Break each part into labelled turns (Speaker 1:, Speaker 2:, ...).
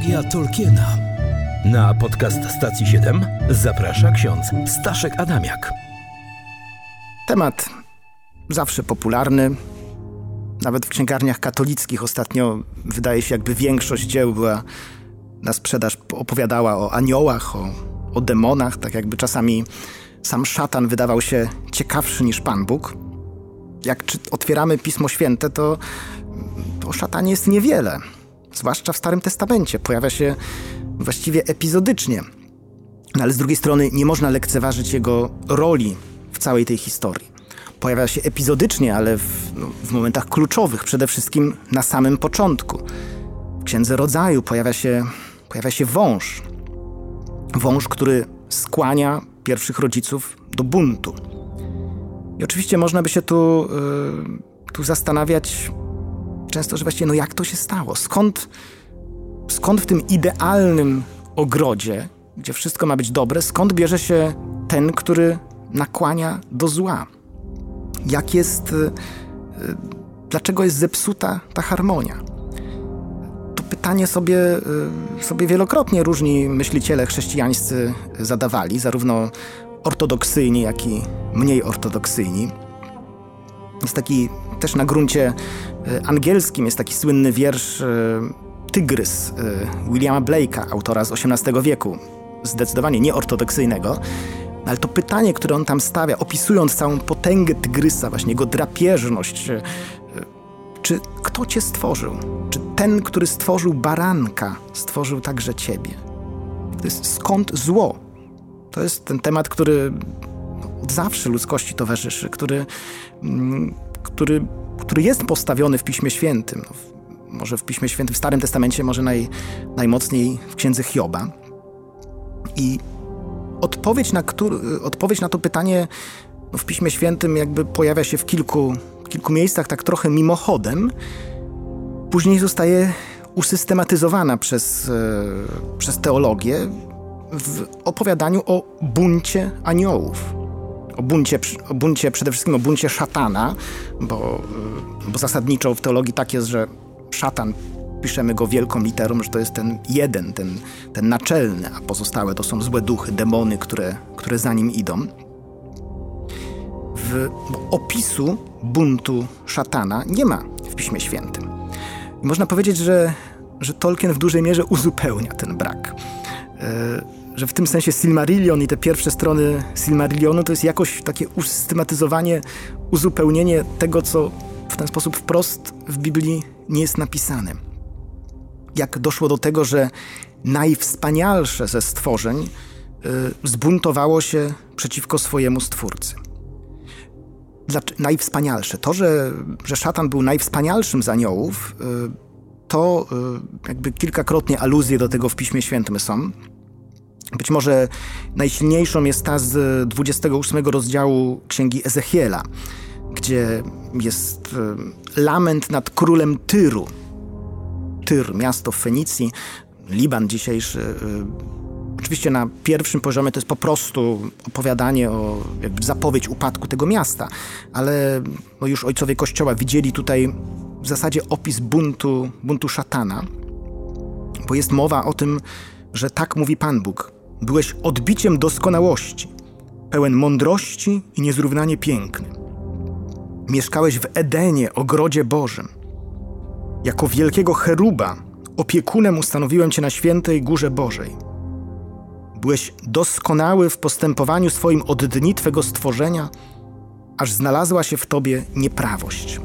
Speaker 1: Teologia Tolkiena. Na podcast Stacji 7 zaprasza ksiądz Staszek Adamiak.
Speaker 2: Temat zawsze popularny. Nawet w księgarniach katolickich ostatnio wydaje się, jakby większość dzieł była na sprzedaż, opowiadała o aniołach, o, o demonach, tak jakby czasami sam szatan wydawał się ciekawszy niż Pan Bóg. Jak otwieramy Pismo Święte, to, to o szatanie jest niewiele zwłaszcza w Starym Testamencie. Pojawia się właściwie epizodycznie. No ale z drugiej strony nie można lekceważyć jego roli w całej tej historii. Pojawia się epizodycznie, ale w, no, w momentach kluczowych, przede wszystkim na samym początku. W Księdze Rodzaju pojawia się, pojawia się wąż. Wąż, który skłania pierwszych rodziców do buntu. I oczywiście można by się tu, yy, tu zastanawiać, często, że właściwie no jak to się stało? Skąd, skąd w tym idealnym ogrodzie, gdzie wszystko ma być dobre, skąd bierze się ten, który nakłania do zła? Jak jest, y, y, dlaczego jest zepsuta ta harmonia? To pytanie sobie, y, sobie wielokrotnie różni myśliciele chrześcijańscy zadawali, zarówno ortodoksyjni, jak i mniej ortodoksyjni. Jest taki też na gruncie e, angielskim jest taki słynny wiersz e, Tygrys e, Williama Blake'a, autora z XVIII wieku, zdecydowanie nieortodoksyjnego. Ale to pytanie, które on tam stawia, opisując całą potęgę tygrysa, właśnie jego drapieżność, czy kto cię stworzył? Czy ten, który stworzył baranka, stworzył także ciebie? To jest skąd zło? To jest ten temat, który zawsze ludzkości towarzyszy, który mm, który, który jest postawiony w Piśmie Świętym. No, może w Piśmie Świętym, w Starym Testamencie, może naj, najmocniej w Księdze Hioba. I odpowiedź na, odpowiedź na to pytanie no, w Piśmie Świętym jakby pojawia się w kilku, w kilku miejscach tak trochę mimochodem. Później zostaje usystematyzowana przez, e, przez teologię w opowiadaniu o buncie aniołów o buncie, o buncie, przede wszystkim o buncie szatana, bo, bo zasadniczo w teologii tak jest, że szatan piszemy go wielką literą, że to jest ten jeden, ten, ten naczelny, a pozostałe to są złe duchy, demony, które, które za nim idą. W opisu buntu szatana nie ma w Piśmie Świętym. Można powiedzieć, że, że Tolkien w dużej mierze uzupełnia ten brak. Yy, że w tym sensie Silmarillion i te pierwsze strony Silmarillionu to jest jakoś takie usystematyzowanie, uzupełnienie tego, co w ten sposób wprost w Biblii nie jest napisane. Jak doszło do tego, że najwspanialsze ze stworzeń y, zbuntowało się przeciwko swojemu stwórcy. Najwspanialsze. To, że, że szatan był najwspanialszym z aniołów, y, to y, jakby kilkakrotnie aluzje do tego w Piśmie Świętym są. Być może najsilniejszą jest ta z 28 rozdziału Księgi Ezechiela, gdzie jest e, lament nad królem Tyru. Tyr, miasto w Fenicji, Liban dzisiejszy. E, oczywiście na pierwszym poziomie to jest po prostu opowiadanie o zapowiedź upadku tego miasta, ale no już ojcowie kościoła widzieli tutaj w zasadzie opis buntu, buntu szatana, bo jest mowa o tym, że tak mówi Pan Bóg. Byłeś odbiciem doskonałości, pełen mądrości i niezrównanie piękny. mieszkałeś w Edenie, ogrodzie Bożym. Jako wielkiego cheruba opiekunem ustanowiłem cię na świętej górze Bożej. Byłeś doskonały w postępowaniu swoim od dni twego stworzenia, aż znalazła się w tobie nieprawość.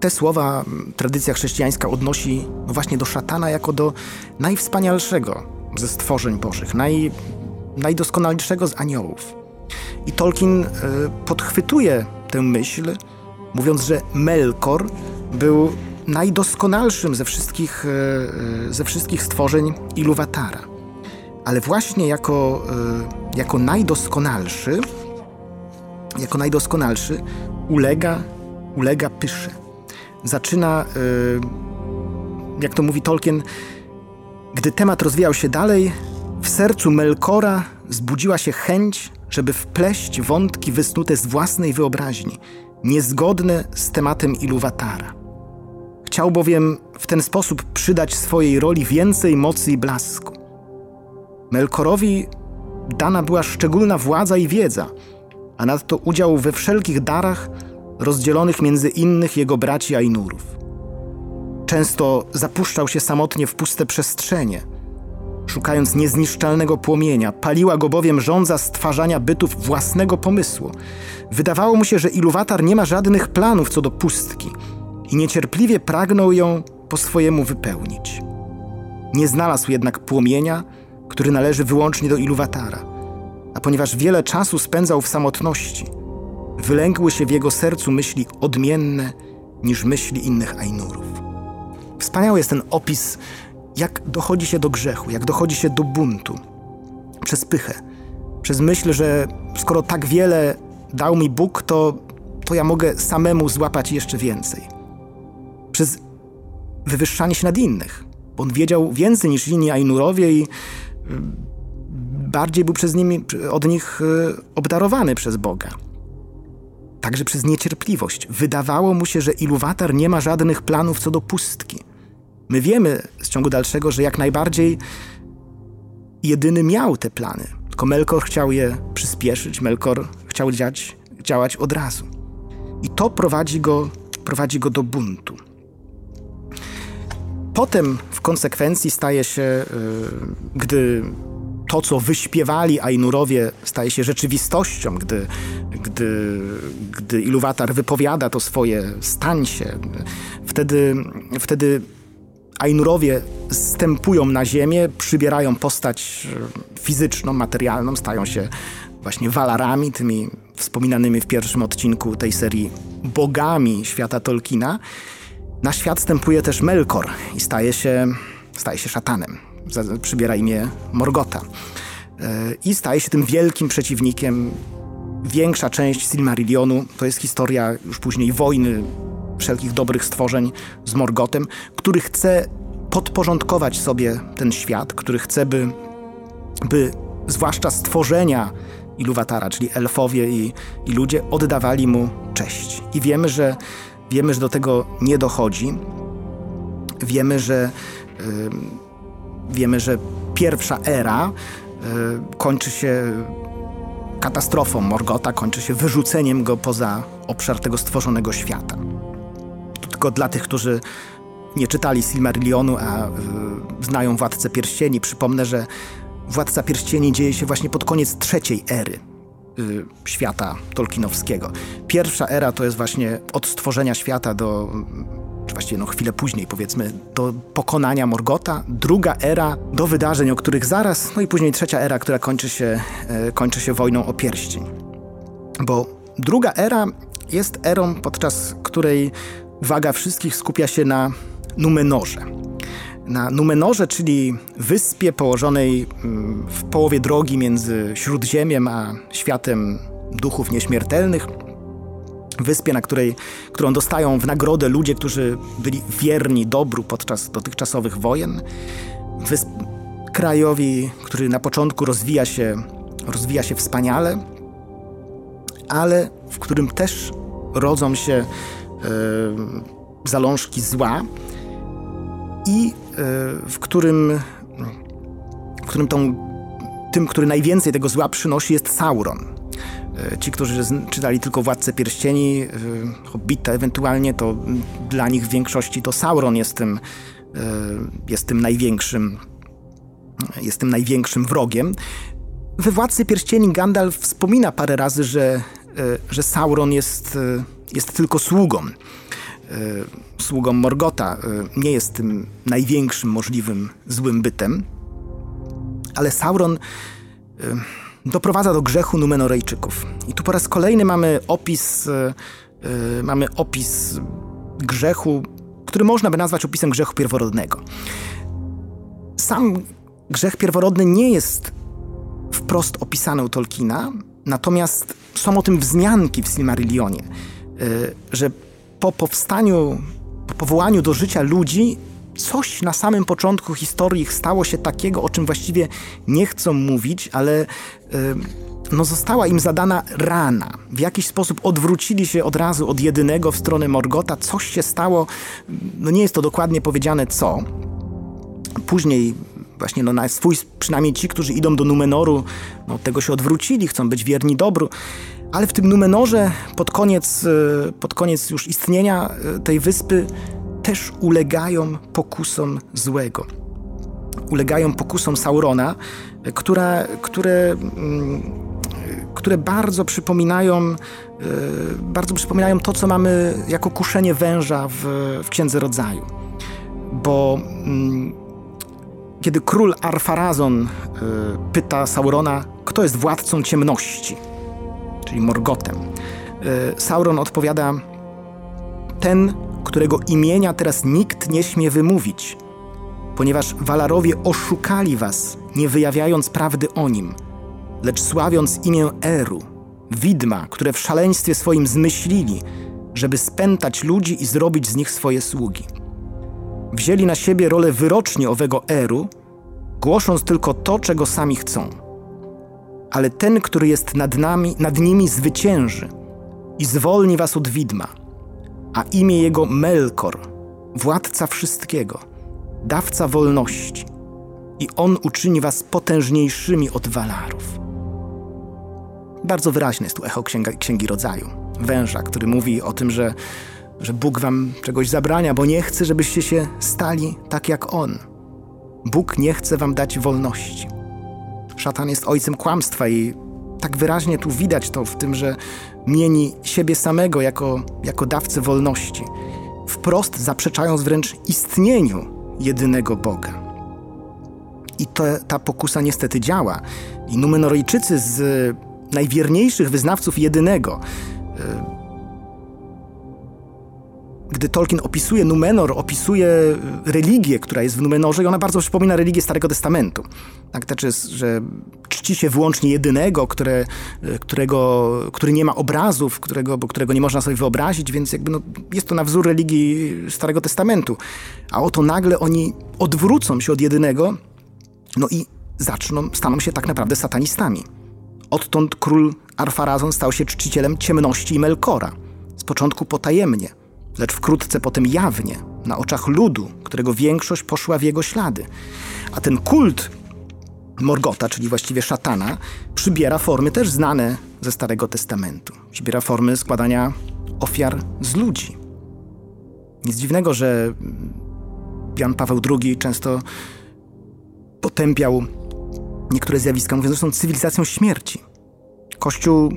Speaker 2: Te słowa tradycja chrześcijańska odnosi no właśnie do szatana jako do najwspanialszego ze stworzeń bożych, naj, najdoskonalszego z aniołów. I Tolkien y, podchwytuje tę myśl, mówiąc, że Melkor był najdoskonalszym ze wszystkich, y, ze wszystkich stworzeń Iluwatara. Ale właśnie jako, y, jako najdoskonalszy, jako najdoskonalszy ulega, ulega pysze. Zaczyna, jak to mówi Tolkien, gdy temat rozwijał się dalej, w sercu Melkora zbudziła się chęć, żeby wpleść wątki wysnute z własnej wyobraźni, niezgodne z tematem Iluwatara. Chciał bowiem w ten sposób przydać swojej roli więcej mocy i blasku. Melkorowi dana była szczególna władza i wiedza, a nadto udział we wszelkich darach rozdzielonych między innych jego braci Ainurów. Często zapuszczał się samotnie w puste przestrzenie – szukając niezniszczalnego płomienia. Paliła go bowiem żądza stwarzania bytów własnego pomysłu. Wydawało mu się, że Iluwatar nie ma żadnych planów co do pustki i niecierpliwie pragnął ją po swojemu wypełnić. Nie znalazł jednak płomienia, który należy wyłącznie do Iluwatara, a ponieważ wiele czasu spędzał w samotności, wylęgły się w jego sercu myśli odmienne niż myśli innych Ainurów. Wspaniały jest ten opis jak dochodzi się do grzechu, jak dochodzi się do buntu. Przez pychę, przez myśl, że skoro tak wiele dał mi Bóg, to, to ja mogę samemu złapać jeszcze więcej. Przez wywyższanie się nad innych, bo on wiedział więcej niż inni Ainurowie i y, bardziej był przez nimi, od nich y, obdarowany przez Boga. Także przez niecierpliwość. Wydawało mu się, że Iluwatar nie ma żadnych planów co do pustki – My wiemy z ciągu dalszego, że jak najbardziej jedyny miał te plany. Tylko Melkor chciał je przyspieszyć, Melkor chciał działać, od razu. I to prowadzi go, prowadzi go do buntu. Potem w konsekwencji staje się, yy, gdy to, co wyśpiewali Ainurowie, staje się rzeczywistością, gdy, gdy, gdy Iluwatar wypowiada to swoje stań się, wtedy, wtedy Ainurowie stępują na ziemię, przybierają postać e, fizyczną, materialną, stają się właśnie walarami, tymi wspominanymi w pierwszym odcinku tej serii bogami świata Tolkiena. Na świat stępuje też Melkor i staje się, staje się szatanem. Przybiera imię Morgota. E, I staje się tym wielkim przeciwnikiem. Większa część Silmarillionu to jest historia już później wojny wszelkich dobrych stworzeń z Morgotem, który chce podporządkować sobie ten świat, który chce, by, by zwłaszcza stworzenia Iluwatara, czyli elfowie i, i ludzie, oddawali mu cześć. I wiemy, że wiemy, że do tego nie dochodzi. Wiemy, że yy, wiemy, że pierwsza era yy, kończy się katastrofą Morgota, kończy się wyrzuceniem go poza obszar tego stworzonego świata tylko dla tych, którzy nie czytali Silmarillionu, a y, znają Władcę Pierścieni. Przypomnę, że Władca Pierścieni dzieje się właśnie pod koniec trzeciej ery y, świata tolkienowskiego. Pierwsza era to jest właśnie od stworzenia świata do, czy właściwie no chwilę później powiedzmy, do pokonania Morgota. Druga era do wydarzeń, o których zaraz, no i później trzecia era, która kończy się, y, kończy się wojną o pierścień. Bo druga era jest erą, podczas której uwaga wszystkich skupia się na Numenorze. Na Numenorze, czyli wyspie położonej mm, w połowie drogi między Śródziemiem a światem duchów nieśmiertelnych. Wyspie, na której, którą dostają w nagrodę ludzie, którzy byli wierni dobru podczas dotychczasowych wojen. Wysp, krajowi, który na początku rozwija się, rozwija się wspaniale, ale w którym też rodzą się zalążki zła i w którym, w którym tą, tym, który najwięcej tego zła przynosi jest Sauron. Ci, którzy czytali tylko Władcę Pierścieni, Hobbita ewentualnie, to dla nich w większości to Sauron jest tym, jest tym największym jest tym największym wrogiem. We Władcy Pierścieni Gandalf wspomina parę razy, że, że Sauron jest, jest tylko sługą. Sługą Morgota. Nie jest tym największym możliwym złym bytem. Ale Sauron doprowadza do grzechu Numenorejczyków. I tu po raz kolejny mamy opis, e, e, mamy opis grzechu, który można by nazwać opisem grzechu pierworodnego. Sam grzech pierworodny nie jest wprost opisany u Tolkiena, natomiast są o tym wzmianki w Silmarillionie, e, że po powstaniu, po powołaniu do życia ludzi coś na samym początku historii stało się takiego, o czym właściwie nie chcą mówić, ale no została im zadana rana. W jakiś sposób odwrócili się od razu od jedynego w stronę Morgota. Coś się stało, no nie jest to dokładnie powiedziane co. Później właśnie no, na swój, przynajmniej ci, którzy idą do Numenoru, no, tego się odwrócili, chcą być wierni dobru. Ale w tym Numenorze pod koniec, e, pod koniec już istnienia e, tej wyspy też ulegają pokusom złego. Ulegają pokusom Saurona, które, które, mm, które bardzo przypominają e, bardzo przypominają to, co mamy jako kuszenie węża w, w Księdze Rodzaju. Bo mm, kiedy król Arfarazon e, pyta Saurona, kto jest władcą ciemności, czyli Morgotem, e, Sauron odpowiada, ten, którego imienia teraz nikt nie śmie wymówić, ponieważ Walarowie oszukali was, nie wyjawiając prawdy o nim, lecz sławiąc imię Eru, widma, które w szaleństwie swoim zmyślili, żeby spętać ludzi i zrobić z nich swoje sługi. Wzięli na siebie rolę wyroczni owego Eru, głosząc tylko to, czego sami chcą. Ale ten, który jest nad nami, nad nimi zwycięży i zwolni was od widma – a imię jego Melkor, władca wszystkiego, dawca wolności. I on uczyni was potężniejszymi od walarów. Bardzo wyraźne jest tu echo księga, Księgi Rodzaju. Węża, który mówi o tym, że, że Bóg wam czegoś zabrania, bo nie chce, żebyście się stali tak jak On. Bóg nie chce wam dać wolności. Szatan jest ojcem kłamstwa i tak wyraźnie tu widać to w tym, że mieni siebie samego jako, jako dawcę wolności, wprost zaprzeczając wręcz istnieniu jedynego Boga. I to, ta pokusa niestety działa. I Numenorejczycy z najwierniejszych wyznawców jedynego, gdy Tolkien opisuje Numenor, opisuje religię, która jest w Numenorze i ona bardzo przypomina religię Starego Testamentu. Tak, znaczy, że czci się wyłącznie jedynego, które, którego, który nie ma obrazów, którego, którego nie można sobie wyobrazić, więc jakby no, jest to na wzór religii Starego Testamentu. A oto nagle oni odwrócą się od jedynego, no i zaczną, staną się tak naprawdę satanistami. Odtąd król Arfarazon stał się czcicielem ciemności i Melkora. Z początku potajemnie, lecz wkrótce potem jawnie, na oczach ludu, którego większość poszła w jego ślady. A ten kult Morgota, czyli właściwie szatana, przybiera formy też znane ze Starego Testamentu. Przybiera formy składania ofiar z ludzi. Nic dziwnego, że Jan Paweł II często potępiał niektóre zjawiska, mówiąc, że są cywilizacją śmierci. Kościół,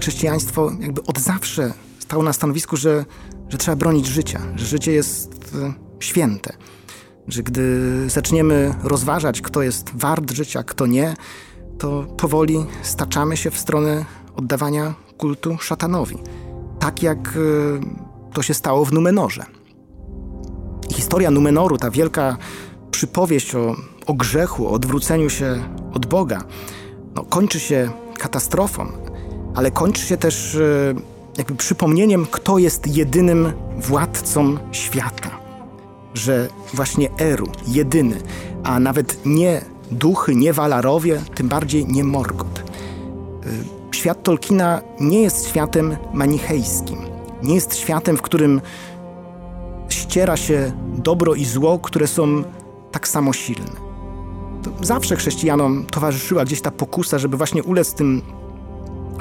Speaker 2: chrześcijaństwo jakby od zawsze stało na stanowisku, że, że trzeba bronić życia, że życie jest e, święte że gdy zaczniemy rozważać, kto jest wart życia, kto nie, to powoli staczamy się w stronę oddawania kultu szatanowi. Tak jak e, to się stało w Numenorze. Historia Numenoru, ta wielka przypowieść o, o grzechu, o odwróceniu się od Boga, no, kończy się katastrofą, ale kończy się też e, jakby przypomnieniem, kto jest jedynym władcą świata że właśnie Eru, jedyny, a nawet nie duchy, nie Walarowie, tym bardziej nie Morgot. Y, świat Tolkiena nie jest światem manichejskim. Nie jest światem, w którym ściera się dobro i zło, które są tak samo silne. Zawsze chrześcijanom towarzyszyła gdzieś ta pokusa, żeby właśnie ulec tym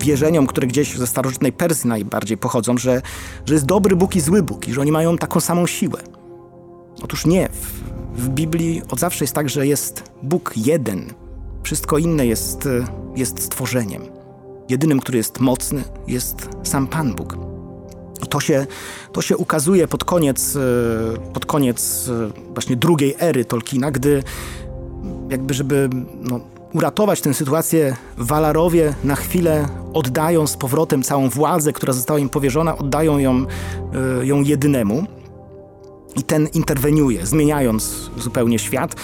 Speaker 2: wierzeniom, które gdzieś ze starożytnej Persji najbardziej pochodzą, że, że jest dobry Bóg i zły Bóg i że oni mają taką samą siłę. Otóż nie. W, w Biblii od zawsze jest tak, że jest Bóg jeden. Wszystko inne jest, jest stworzeniem. Jedynym, który jest mocny, jest sam Pan Bóg. I to się, to się ukazuje pod koniec, pod koniec właśnie drugiej ery Tolkiena, gdy jakby żeby no, uratować tę sytuację, Walarowie na chwilę oddają z powrotem całą władzę, która została im powierzona, oddają ją, y, ją jedynemu. I ten interweniuje, zmieniając zupełnie świat,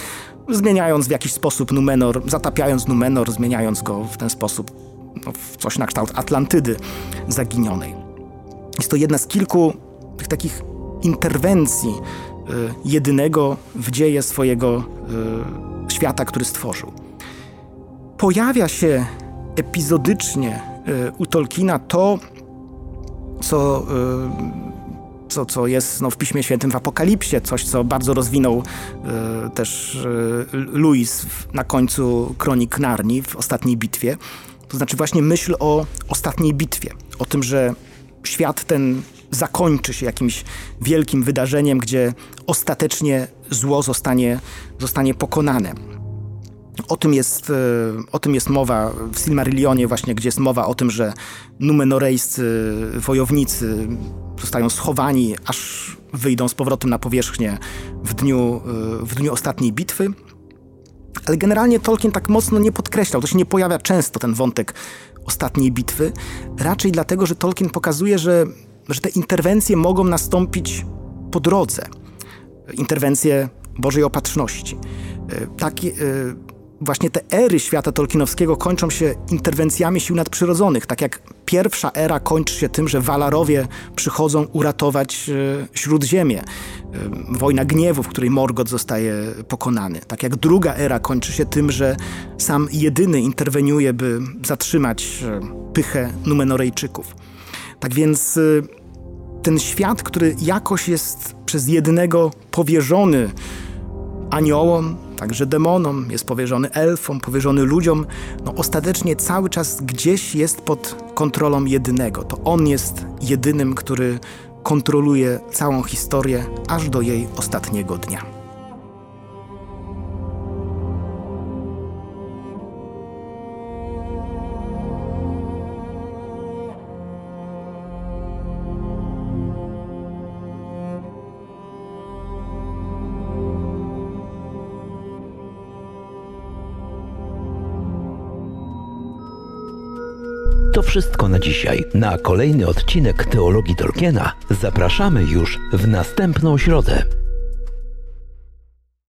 Speaker 2: zmieniając w jakiś sposób Numenor, zatapiając Numenor, zmieniając go w ten sposób no, w coś na kształt Atlantydy zaginionej. Jest to jedna z kilku tych takich interwencji y, jedynego w dzieje swojego y, świata, który stworzył pojawia się epizodycznie e, u Tolkiena to, co, e, co, co jest no, w Piśmie Świętym w Apokalipsie, coś, co bardzo rozwinął e, też Louis na końcu Kronik Narni w ostatniej bitwie. To znaczy właśnie myśl o ostatniej bitwie, o tym, że świat ten zakończy się jakimś wielkim wydarzeniem, gdzie ostatecznie zło zostanie, zostanie pokonane. O tym, jest, e, o tym jest mowa w Silmarillionie właśnie, gdzie jest mowa o tym, że numenorejscy wojownicy zostają schowani, aż wyjdą z powrotem na powierzchnię w dniu, e, w dniu ostatniej bitwy. Ale generalnie Tolkien tak mocno nie podkreślał, to się nie pojawia często ten wątek ostatniej bitwy, raczej dlatego, że Tolkien pokazuje, że, że te interwencje mogą nastąpić po drodze. Interwencje Bożej Opatrzności. E, Takie, właśnie te ery świata tolkienowskiego kończą się interwencjami sił nadprzyrodzonych, tak jak pierwsza era kończy się tym, że Walarowie przychodzą uratować e, Śródziemie. E, wojna gniewu, w której Morgoth zostaje pokonany. Tak jak druga era kończy się tym, że sam jedyny interweniuje, by zatrzymać e, pychę Numenorejczyków. Tak więc ten świat, który jakoś jest przez jednego powierzony aniołom, także demonom, jest powierzony elfom, powierzony ludziom, no ostatecznie cały czas gdzieś jest pod kontrolą jedynego. To on jest jedynym, który kontroluje całą historię aż do jej ostatniego dnia.
Speaker 1: To wszystko na dzisiaj. Na kolejny odcinek Teologii Tolkiena zapraszamy już w następną środę.